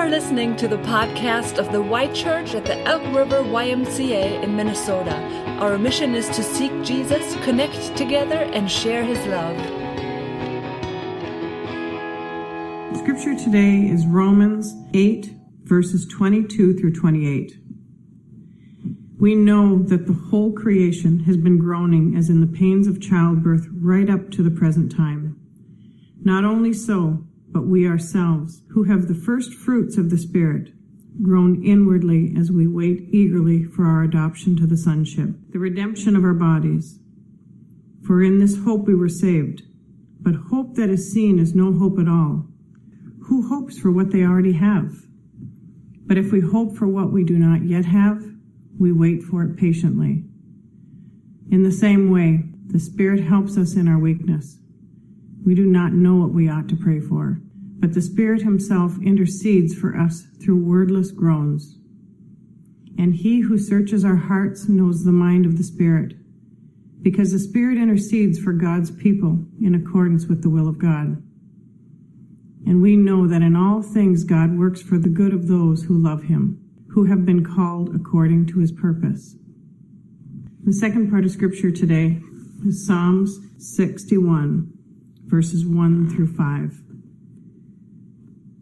are listening to the podcast of the Y Church at the Elk River YMCA in Minnesota. Our mission is to seek Jesus, connect together, and share his love. Scripture today is Romans 8, verses 22 through 28. We know that the whole creation has been groaning as in the pains of childbirth right up to the present time. Not only so, but we ourselves, who have the first fruits of the Spirit, groan inwardly as we wait eagerly for our adoption to the sonship, the redemption of our bodies. For in this hope we were saved. But hope that is seen is no hope at all. Who hopes for what they already have? But if we hope for what we do not yet have, we wait for it patiently. In the same way, the Spirit helps us in our weakness. We do not know what we ought to pray for, but the Spirit Himself intercedes for us through wordless groans. And He who searches our hearts knows the mind of the Spirit, because the Spirit intercedes for God's people in accordance with the will of God. And we know that in all things God works for the good of those who love Him, who have been called according to His purpose. The second part of Scripture today is Psalms 61 verses 1 through 5.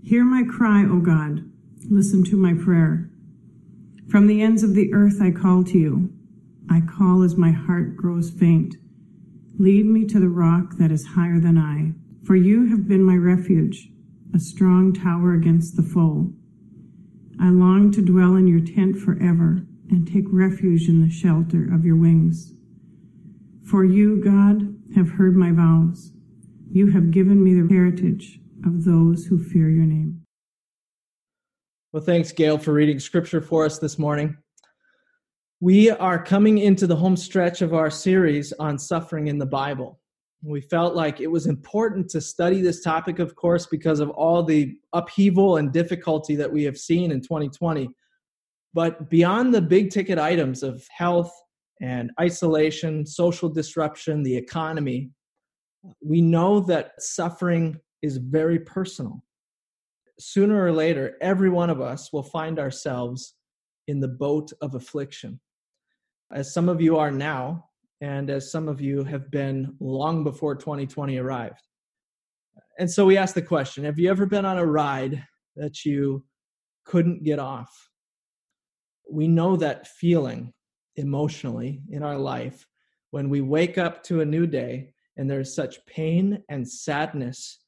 Hear my cry, O God. Listen to my prayer. From the ends of the earth I call to you. I call as my heart grows faint. Lead me to the rock that is higher than I, for you have been my refuge, a strong tower against the foe. I long to dwell in your tent forever and take refuge in the shelter of your wings. For you, God, have heard my vows. You have given me the heritage of those who fear your name. Well, thanks, Gail, for reading scripture for us this morning. We are coming into the home stretch of our series on suffering in the Bible. We felt like it was important to study this topic, of course, because of all the upheaval and difficulty that we have seen in 2020. But beyond the big ticket items of health and isolation, social disruption, the economy, we know that suffering is very personal. Sooner or later, every one of us will find ourselves in the boat of affliction. As some of you are now, and as some of you have been long before 2020 arrived. And so we ask the question Have you ever been on a ride that you couldn't get off? We know that feeling emotionally in our life when we wake up to a new day and there's such pain and sadness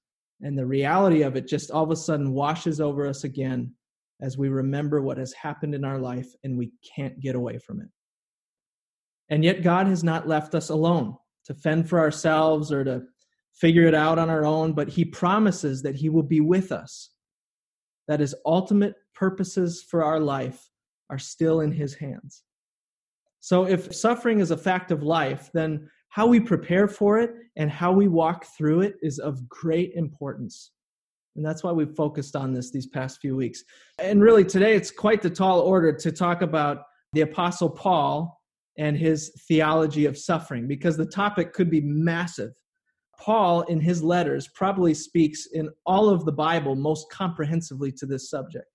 and the reality of it just all of a sudden washes over us again as we remember what has happened in our life and we can't get away from it. And yet god has not left us alone to fend for ourselves or to figure it out on our own but he promises that he will be with us. That his ultimate purposes for our life are still in his hands. So if suffering is a fact of life then how we prepare for it and how we walk through it is of great importance. And that's why we've focused on this these past few weeks. And really, today it's quite the tall order to talk about the Apostle Paul and his theology of suffering because the topic could be massive. Paul, in his letters, probably speaks in all of the Bible most comprehensively to this subject.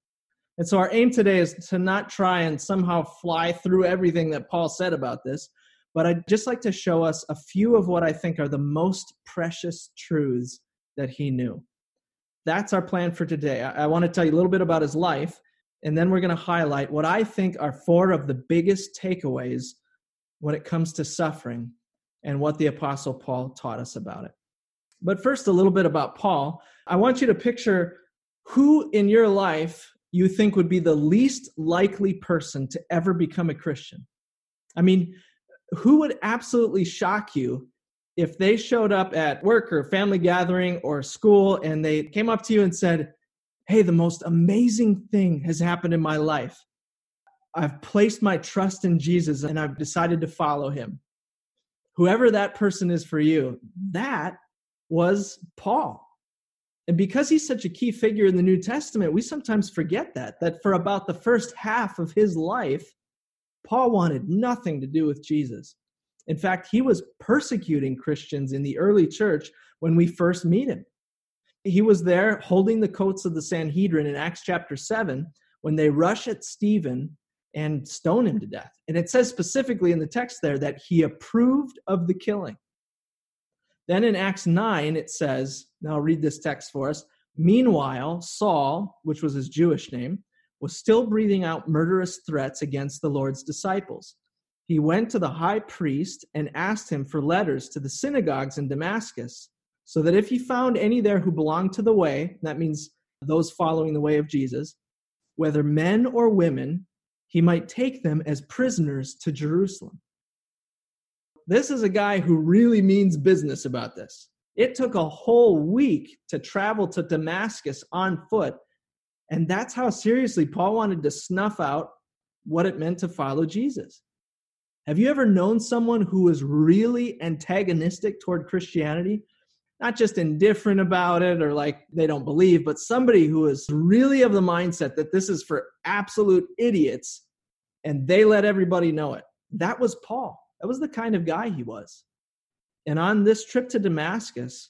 And so, our aim today is to not try and somehow fly through everything that Paul said about this, but I'd just like to show us a few of what I think are the most precious truths that he knew. That's our plan for today. I, I want to tell you a little bit about his life, and then we're going to highlight what I think are four of the biggest takeaways when it comes to suffering and what the Apostle Paul taught us about it. But first, a little bit about Paul. I want you to picture who in your life you think would be the least likely person to ever become a Christian. I mean, who would absolutely shock you if they showed up at work or family gathering or school and they came up to you and said, Hey, the most amazing thing has happened in my life. I've placed my trust in Jesus and I've decided to follow him. Whoever that person is for you, that was Paul. And because he's such a key figure in the New Testament, we sometimes forget that, that for about the first half of his life, Paul wanted nothing to do with Jesus. In fact, he was persecuting Christians in the early church when we first meet him. He was there holding the coats of the Sanhedrin in Acts chapter 7 when they rush at Stephen and stone him to death. And it says specifically in the text there that he approved of the killing. Then in Acts 9, it says, now I'll read this text for us. Meanwhile, Saul, which was his Jewish name, was still breathing out murderous threats against the Lord's disciples. He went to the high priest and asked him for letters to the synagogues in Damascus, so that if he found any there who belonged to the way, that means those following the way of Jesus, whether men or women, he might take them as prisoners to Jerusalem. This is a guy who really means business about this. It took a whole week to travel to Damascus on foot. And that's how seriously Paul wanted to snuff out what it meant to follow Jesus. Have you ever known someone who was really antagonistic toward Christianity? Not just indifferent about it or like they don't believe, but somebody who is really of the mindset that this is for absolute idiots and they let everybody know it. That was Paul. That was the kind of guy he was. And on this trip to Damascus,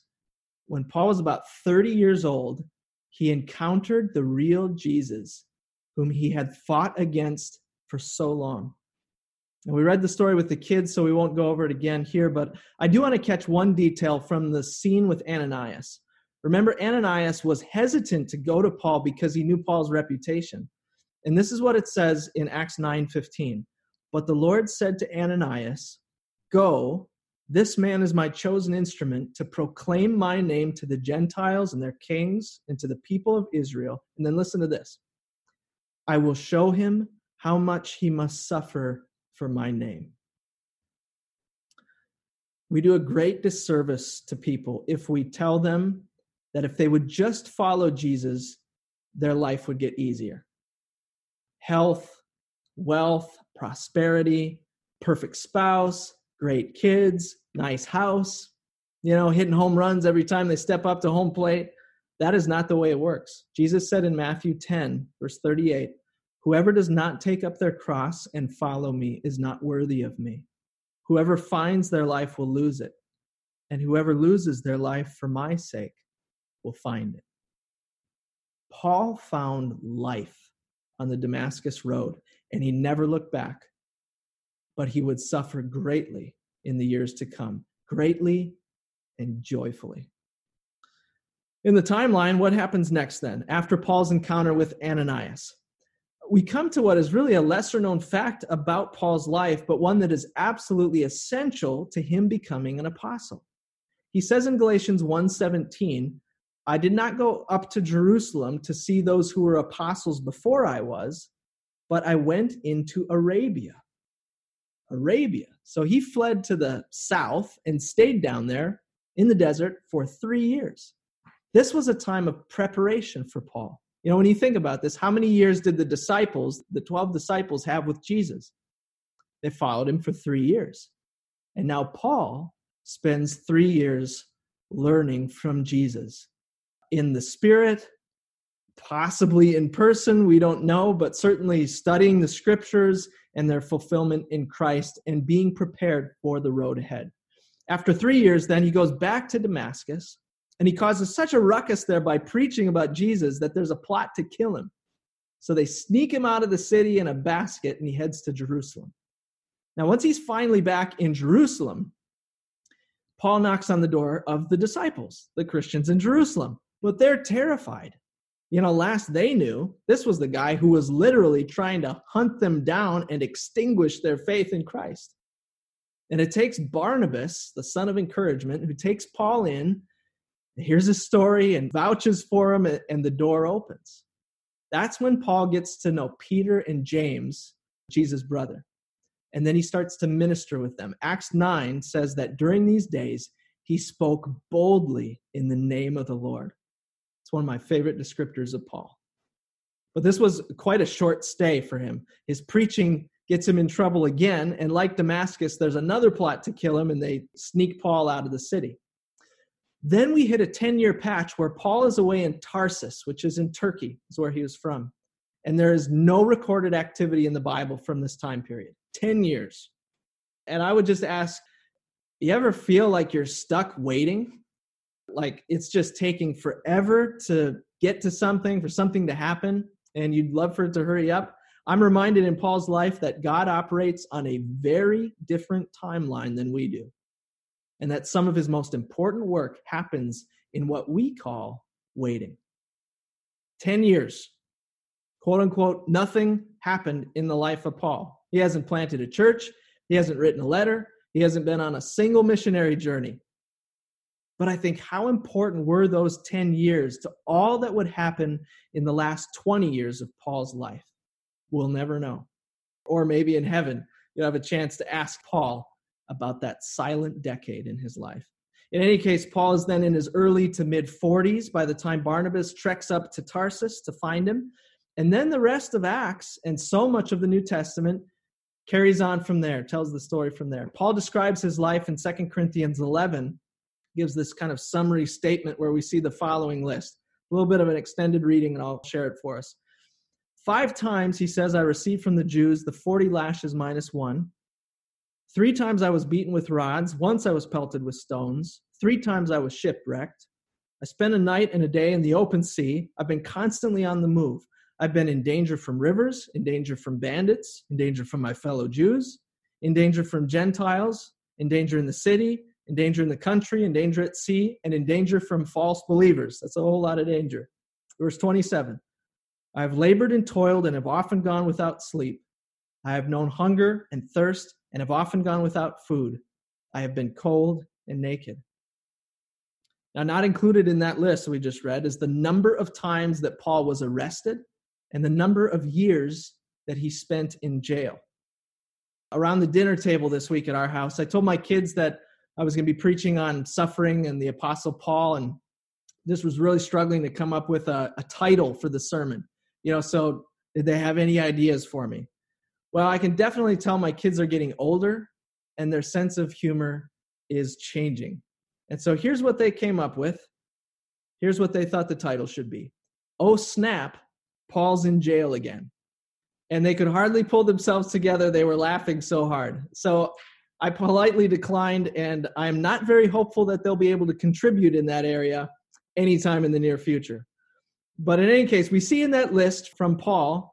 when Paul was about 30 years old, he encountered the real Jesus, whom he had fought against for so long. And we read the story with the kids, so we won't go over it again here, but I do want to catch one detail from the scene with Ananias. Remember, Ananias was hesitant to go to Paul because he knew Paul's reputation. And this is what it says in Acts 9:15. But the Lord said to Ananias, Go, this man is my chosen instrument to proclaim my name to the Gentiles and their kings and to the people of Israel. And then listen to this I will show him how much he must suffer for my name. We do a great disservice to people if we tell them that if they would just follow Jesus, their life would get easier. Health, wealth, prosperity, perfect spouse, great kids, nice house, you know, hitting home runs every time they step up to home plate. That is not the way it works. Jesus said in Matthew 10, verse 38, Whoever does not take up their cross and follow me is not worthy of me. Whoever finds their life will lose it, and whoever loses their life for my sake will find it. Paul found life on the Damascus road and he never looked back. But he would suffer greatly in the years to come, greatly and joyfully. In the timeline, what happens next then, after Paul's encounter with Ananias? We come to what is really a lesser known fact about Paul's life, but one that is absolutely essential to him becoming an apostle. He says in Galatians 1:17, I did not go up to Jerusalem to see those who were apostles before I was, but I went into Arabia. Arabia. So he fled to the south and stayed down there in the desert for three years. This was a time of preparation for Paul. You know, when you think about this, how many years did the disciples, the 12 disciples, have with Jesus? They followed him for three years. And now Paul spends three years learning from Jesus in the Spirit possibly in person, we don't know, but certainly studying the scriptures and their fulfillment in Christ and being prepared for the road ahead. After three years, then he goes back to Damascus and he causes such a ruckus there by preaching about Jesus that there's a plot to kill him. So they sneak him out of the city in a basket and he heads to Jerusalem. Now, once he's finally back in Jerusalem, Paul knocks on the door of the disciples, the Christians in Jerusalem, but they're terrified you know, last they knew, this was the guy who was literally trying to hunt them down and extinguish their faith in Christ. And it takes Barnabas, the son of encouragement, who takes Paul in, hears his story and vouches for him, and the door opens. That's when Paul gets to know Peter and James, Jesus' brother. And then he starts to minister with them. Acts 9 says that during these days, he spoke boldly in the name of the Lord. It's one of my favorite descriptors of Paul. But this was quite a short stay for him. His preaching gets him in trouble again, and like Damascus, there's another plot to kill him, and they sneak Paul out of the city. Then we hit a 10 year patch where Paul is away in Tarsus, which is in Turkey, is where he was from. And there is no recorded activity in the Bible from this time period 10 years. And I would just ask, you ever feel like you're stuck waiting? Like it's just taking forever to get to something, for something to happen, and you'd love for it to hurry up. I'm reminded in Paul's life that God operates on a very different timeline than we do, and that some of his most important work happens in what we call waiting. 10 years, quote unquote, nothing happened in the life of Paul. He hasn't planted a church, he hasn't written a letter, he hasn't been on a single missionary journey. But I think how important were those 10 years to all that would happen in the last 20 years of Paul's life? We'll never know. Or maybe in heaven, you'll have a chance to ask Paul about that silent decade in his life. In any case, Paul is then in his early to mid 40s by the time Barnabas treks up to Tarsus to find him. And then the rest of Acts and so much of the New Testament carries on from there, tells the story from there. Paul describes his life in 2 Corinthians 11, gives this kind of summary statement where we see the following list. A little bit of an extended reading, and I'll share it for us. Five times, he says, I received from the Jews the 40 lashes minus one. Three times I was beaten with rods. Once I was pelted with stones. Three times I was shipwrecked. I spent a night and a day in the open sea. I've been constantly on the move. I've been in danger from rivers, in danger from bandits, in danger from my fellow Jews, in danger from Gentiles, in danger in the city, in danger in the country, in danger at sea, and in danger from false believers. That's a whole lot of danger. Verse 27 I have labored and toiled and have often gone without sleep. I have known hunger and thirst and have often gone without food. I have been cold and naked. Now, not included in that list we just read is the number of times that Paul was arrested and the number of years that he spent in jail. Around the dinner table this week at our house, I told my kids that I was going to be preaching on suffering and the Apostle Paul, and this was really struggling to come up with a, a title for the sermon. You know, so did they have any ideas for me? Well, I can definitely tell my kids are getting older and their sense of humor is changing. And so here's what they came up with. Here's what they thought the title should be Oh, snap, Paul's in jail again. And they could hardly pull themselves together. They were laughing so hard. So I politely declined, and I'm not very hopeful that they'll be able to contribute in that area anytime in the near future. But in any case, we see in that list from Paul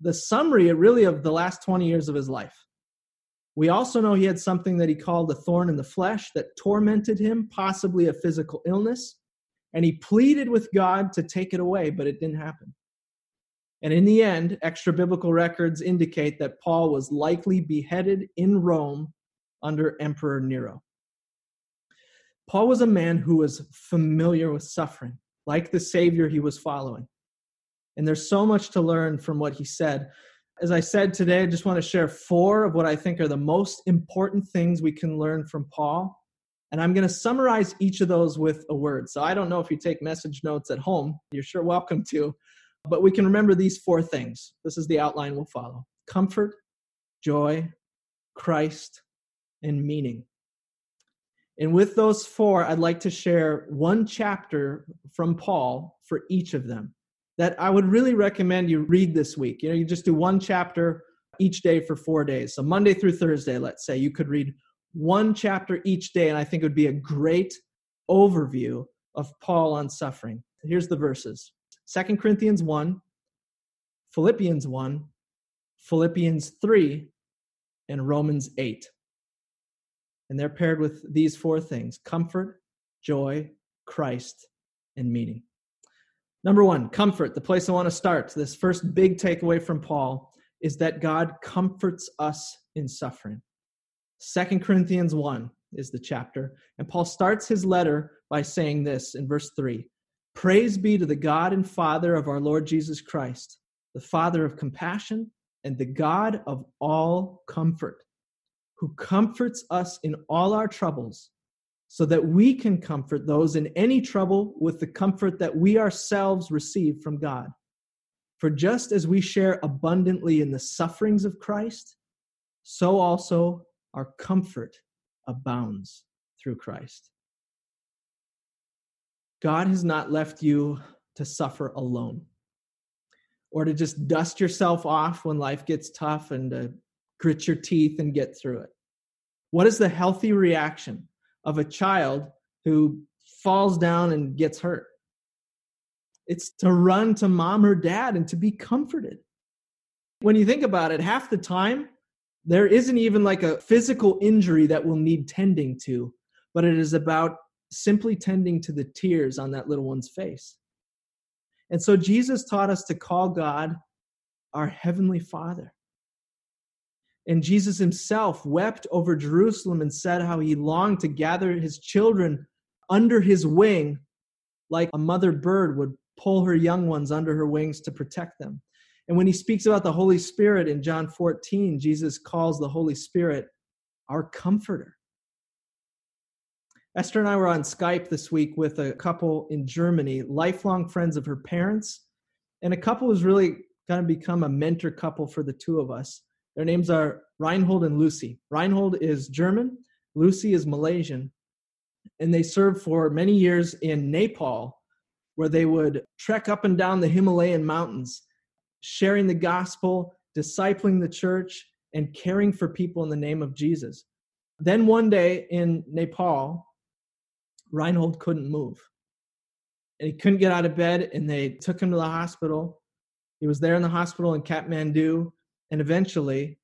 the summary really of the last 20 years of his life. We also know he had something that he called a thorn in the flesh that tormented him, possibly a physical illness, and he pleaded with God to take it away, but it didn't happen. And in the end, extra biblical records indicate that Paul was likely beheaded in Rome under Emperor Nero. Paul was a man who was familiar with suffering, like the Savior he was following. And there's so much to learn from what he said. As I said today, I just want to share four of what I think are the most important things we can learn from Paul. And I'm going to summarize each of those with a word. So I don't know if you take message notes at home, you're sure welcome to. But we can remember these four things. This is the outline we'll follow comfort, joy, Christ, and meaning. And with those four, I'd like to share one chapter from Paul for each of them that I would really recommend you read this week. You know, you just do one chapter each day for four days. So Monday through Thursday, let's say, you could read one chapter each day, and I think it would be a great overview of Paul on suffering. Here's the verses Second Corinthians 1, Philippians 1, Philippians 3, and Romans 8. And they're paired with these four things comfort, joy, Christ, and meaning. Number one, comfort. The place I want to start, this first big takeaway from Paul is that God comforts us in suffering. Second Corinthians 1 is the chapter. And Paul starts his letter by saying this in verse 3 Praise be to the God and Father of our Lord Jesus Christ, the Father of compassion and the God of all comfort, who comforts us in all our troubles so that we can comfort those in any trouble with the comfort that we ourselves receive from God. For just as we share abundantly in the sufferings of Christ, so also our comfort abounds through Christ. God has not left you to suffer alone or to just dust yourself off when life gets tough and to grit your teeth and get through it. What is the healthy reaction of a child who falls down and gets hurt. It's to run to mom or dad and to be comforted. When you think about it, half the time, there isn't even like a physical injury that will need tending to, but it is about simply tending to the tears on that little one's face. And so Jesus taught us to call God our Heavenly Father. And Jesus himself wept over Jerusalem and said how he longed to gather his children under his wing, like a mother bird would pull her young ones under her wings to protect them. And when he speaks about the Holy Spirit in John 14, Jesus calls the Holy Spirit our comforter. Esther and I were on Skype this week with a couple in Germany, lifelong friends of her parents, and a couple who's really going to become a mentor couple for the two of us. Their names are Reinhold and Lucy. Reinhold is German, Lucy is Malaysian, and they served for many years in Nepal, where they would trek up and down the Himalayan mountains, sharing the gospel, discipling the church, and caring for people in the name of Jesus. Then one day in Nepal, Reinhold couldn't move. And he couldn't get out of bed, and they took him to the hospital. He was there in the hospital in Kathmandu, and eventually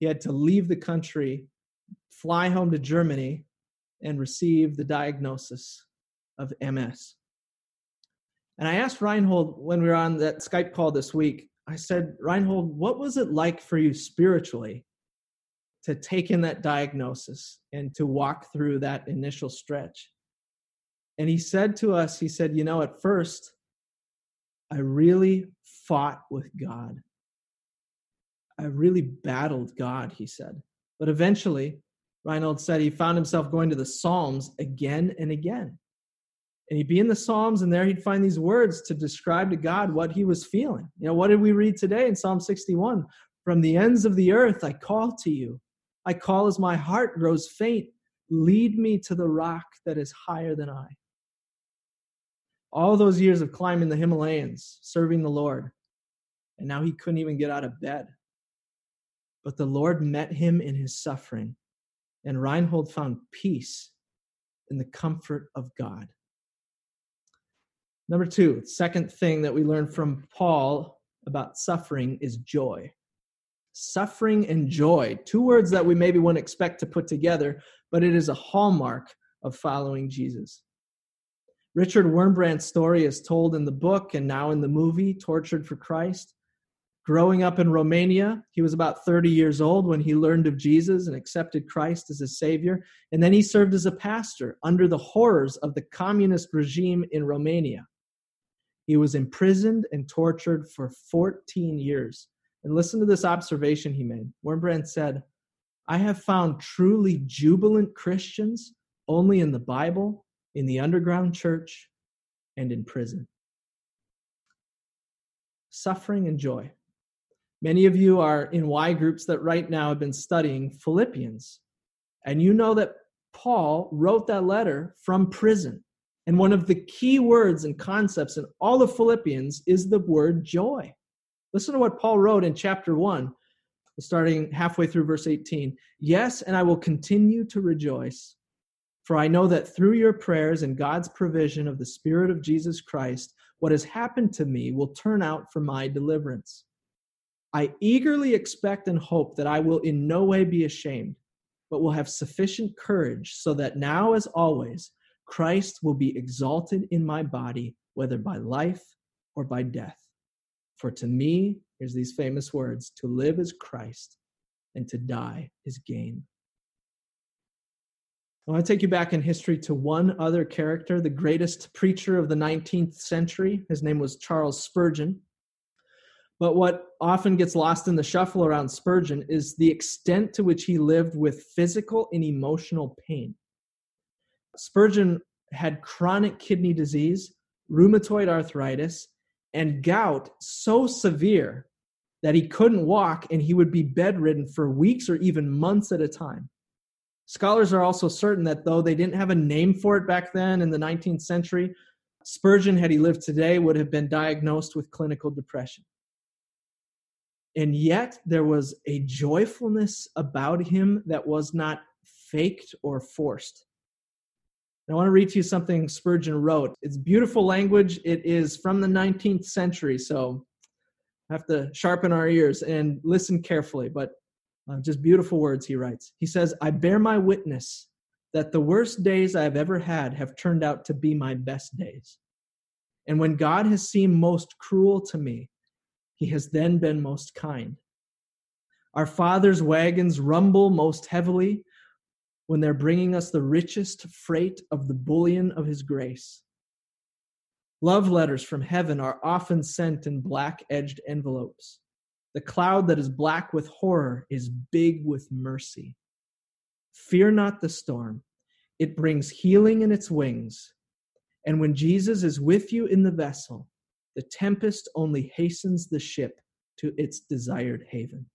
he had to leave the country, fly home to Germany, and receive the diagnosis of MS. And I asked Reinhold when we were on that Skype call this week, I said, Reinhold, what was it like for you spiritually to take in that diagnosis and to walk through that initial stretch? And he said to us, he said, You know, at first, I really fought with God. I really battled God, he said. But eventually, Reinhold said he found himself going to the Psalms again and again. And he'd be in the Psalms, and there he'd find these words to describe to God what he was feeling. You know, what did we read today in Psalm 61? From the ends of the earth I call to you. I call as my heart grows faint. Lead me to the rock that is higher than I all those years of climbing the Himalayas, serving the Lord, and now he couldn't even get out of bed. But the Lord met him in his suffering, and Reinhold found peace in the comfort of God. Number two, second thing that we learn from Paul about suffering is joy. Suffering and joy, two words that we maybe wouldn't expect to put together, but it is a hallmark of following Jesus. Richard Wurmbrand's story is told in the book and now in the movie, Tortured for Christ. Growing up in Romania, he was about 30 years old when he learned of Jesus and accepted Christ as his Savior. And then he served as a pastor under the horrors of the communist regime in Romania. He was imprisoned and tortured for 14 years. And listen to this observation he made. Wurmbrand said, I have found truly jubilant Christians only in the Bible in the underground church, and in prison. Suffering and joy. Many of you are in Y groups that right now have been studying Philippians. And you know that Paul wrote that letter from prison. And one of the key words and concepts in all of Philippians is the word joy. Listen to what Paul wrote in chapter 1, starting halfway through verse 18. Yes, and I will continue to rejoice for I know that through your prayers and God's provision of the Spirit of Jesus Christ, what has happened to me will turn out for my deliverance. I eagerly expect and hope that I will in no way be ashamed, but will have sufficient courage so that now, as always, Christ will be exalted in my body, whether by life or by death. For to me, here's these famous words to live is Christ, and to die is gain. I want to take you back in history to one other character, the greatest preacher of the 19th century. His name was Charles Spurgeon. But what often gets lost in the shuffle around Spurgeon is the extent to which he lived with physical and emotional pain. Spurgeon had chronic kidney disease, rheumatoid arthritis, and gout so severe that he couldn't walk and he would be bedridden for weeks or even months at a time. Scholars are also certain that though they didn't have a name for it back then in the 19th century, Spurgeon, had he lived today, would have been diagnosed with clinical depression. And yet, there was a joyfulness about him that was not faked or forced. I want to read to you something Spurgeon wrote. It's beautiful language. It is from the 19th century, so I have to sharpen our ears and listen carefully. But uh, just beautiful words he writes. He says, I bear my witness that the worst days I have ever had have turned out to be my best days. And when God has seemed most cruel to me, he has then been most kind. Our Father's wagons rumble most heavily when they're bringing us the richest freight of the bullion of his grace. Love letters from heaven are often sent in black edged envelopes. The cloud that is black with horror is big with mercy. Fear not the storm, it brings healing in its wings. And when Jesus is with you in the vessel, the tempest only hastens the ship to its desired haven.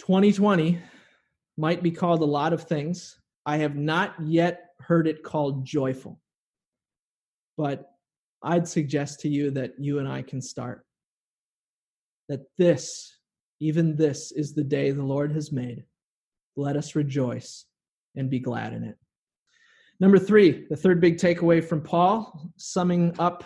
2020 might be called a lot of things. I have not yet heard it called joyful. But I'd suggest to you that you and I can start. That this, even this, is the day the Lord has made. Let us rejoice and be glad in it. Number three, the third big takeaway from Paul, summing up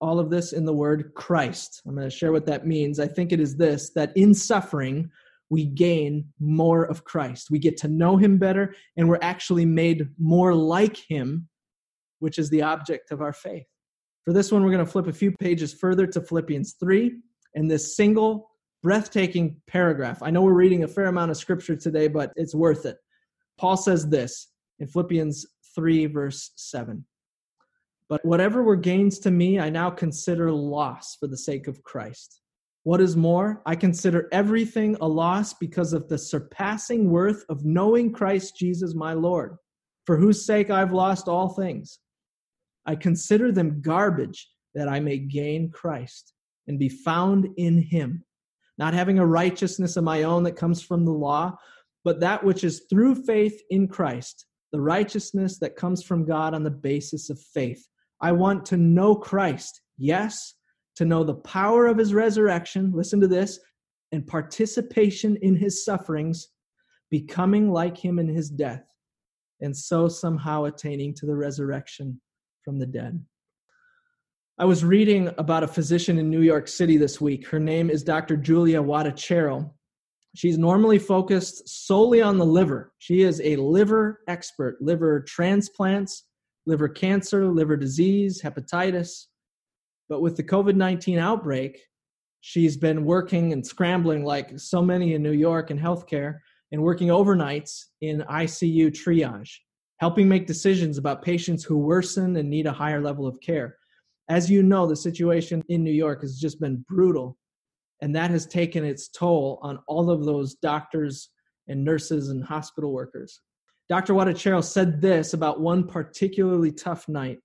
all of this in the word Christ. I'm going to share what that means. I think it is this that in suffering, we gain more of Christ. We get to know him better, and we're actually made more like him, which is the object of our faith. For this one, we're going to flip a few pages further to Philippians 3 and this single breathtaking paragraph. I know we're reading a fair amount of scripture today, but it's worth it. Paul says this in Philippians 3, verse 7. But whatever were gains to me, I now consider loss for the sake of Christ. What is more, I consider everything a loss because of the surpassing worth of knowing Christ Jesus my Lord, for whose sake I've lost all things. I consider them garbage that I may gain Christ and be found in him, not having a righteousness of my own that comes from the law, but that which is through faith in Christ, the righteousness that comes from God on the basis of faith. I want to know Christ, yes to know the power of his resurrection, listen to this, and participation in his sufferings, becoming like him in his death, and so somehow attaining to the resurrection from the dead. I was reading about a physician in New York City this week. Her name is Dr. Julia Wattacheril. She's normally focused solely on the liver. She is a liver expert, liver transplants, liver cancer, liver disease, hepatitis. But with the COVID 19 outbreak, she's been working and scrambling like so many in New York in healthcare and working overnights in ICU triage, helping make decisions about patients who worsen and need a higher level of care. As you know, the situation in New York has just been brutal, and that has taken its toll on all of those doctors and nurses and hospital workers. Dr. Wattacheril said this about one particularly tough night.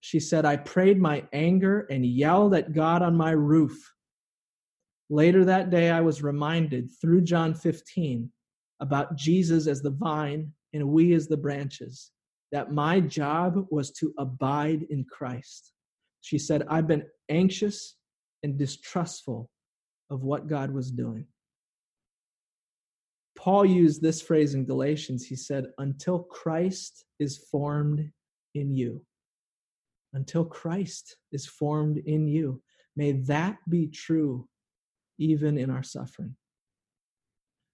She said, I prayed my anger and yelled at God on my roof. Later that day, I was reminded through John 15 about Jesus as the vine and we as the branches, that my job was to abide in Christ. She said, I've been anxious and distrustful of what God was doing. Paul used this phrase in Galatians. He said, Until Christ is formed in you until Christ is formed in you. May that be true even in our suffering.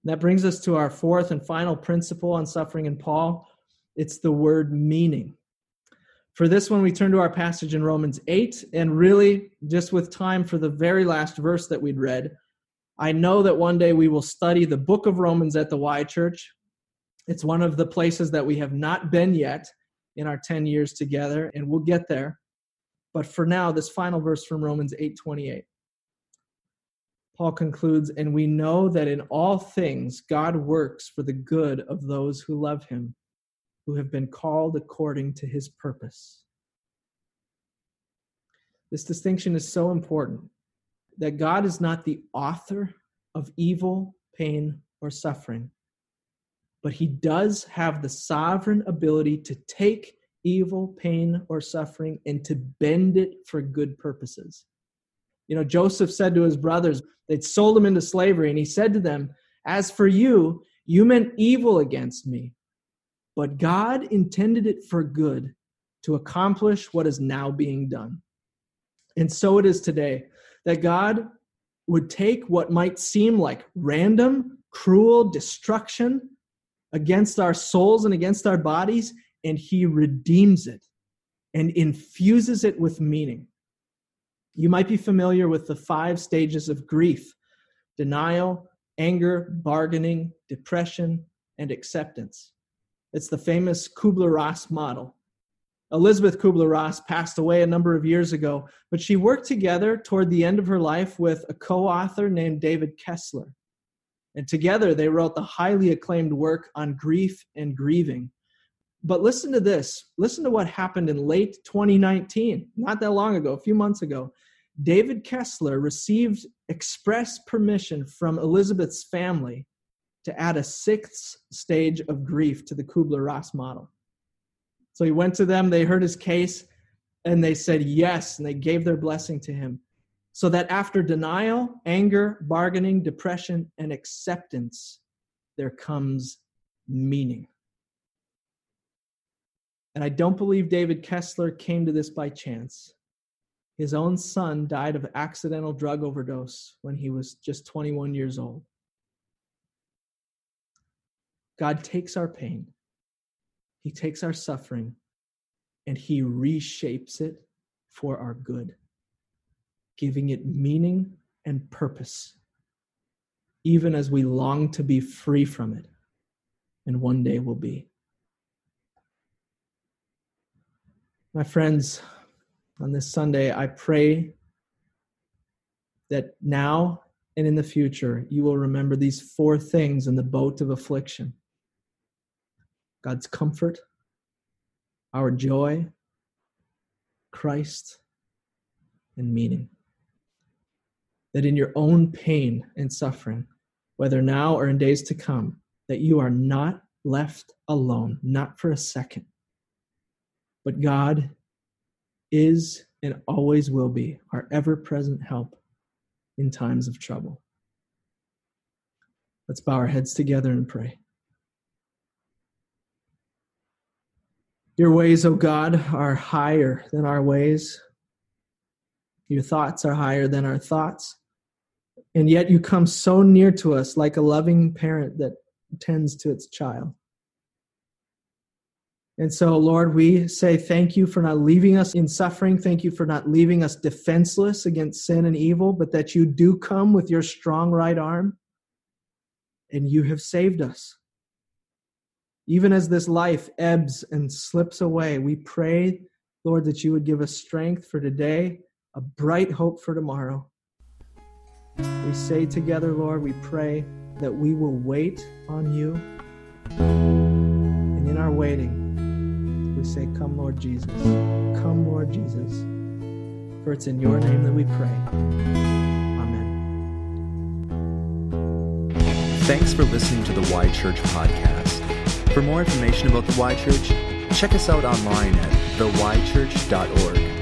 That brings us to our fourth and final principle on suffering in Paul it's the word meaning. For this one, we turn to our passage in Romans 8, and really, just with time for the very last verse that we'd read, I know that one day we will study the book of Romans at the Y Church. It's one of the places that we have not been yet, in our 10 years together, and we'll get there. But for now, this final verse from Romans 8:28. Paul concludes, and we know that in all things God works for the good of those who love him, who have been called according to his purpose. This distinction is so important that God is not the author of evil, pain, or suffering, but he does have the sovereign ability to take evil, pain, or suffering and to bend it for good purposes. You know, Joseph said to his brothers, they'd sold him into slavery, and he said to them, As for you, you meant evil against me, but God intended it for good to accomplish what is now being done. And so it is today that God would take what might seem like random, cruel destruction against our souls and against our bodies, and He redeems it and infuses it with meaning. You might be familiar with the five stages of grief denial, anger, bargaining, depression, and acceptance. It's the famous Kubler Ross model. Elisabeth Kubler Ross passed away a number of years ago, but she worked together toward the end of her life with a co author named David Kessler. And together they wrote the highly acclaimed work on grief and grieving. But listen to this. Listen to what happened in late 2019, not that long ago, a few months ago. David Kessler received express permission from Elisabeth's family to add a sixth stage of grief to the Kubler Ross model. So he went to them, they heard his case, and they said yes, and they gave their blessing to him. So that after denial, anger, bargaining, depression, and acceptance, there comes meaning. And I don't believe David Kessler came to this by chance. His own son died of accidental drug overdose when he was just 21 years old. God takes our pain, He takes our suffering, and He reshapes it for our good, giving it meaning and purpose, even as we long to be free from it, and one day will be. My friends, on this Sunday, I pray that now and in the future you will remember these four things in the boat of affliction God's comfort, our joy, Christ, and meaning. That in your own pain and suffering, whether now or in days to come, that you are not left alone, not for a second. But God is and always will be our ever present help in times of trouble. Let's bow our heads together and pray. Your ways, O oh God, are higher than our ways. Your thoughts are higher than our thoughts. And yet you come so near to us like a loving parent that tends to its child. And so, Lord, we say thank you for not leaving us in suffering. Thank you for not leaving us defenseless against sin and evil, but that you do come with your strong right arm and you have saved us. Even as this life ebbs and slips away, we pray, Lord, that you would give us strength for today, a bright hope for tomorrow. We say together, Lord, we pray that we will wait on you. And in our waiting, we say, Come, Lord Jesus. Come, Lord Jesus. For it's in your name that we pray. Amen. Thanks for listening to the Y Church podcast. For more information about the Y Church, check us out online at theychurch.org.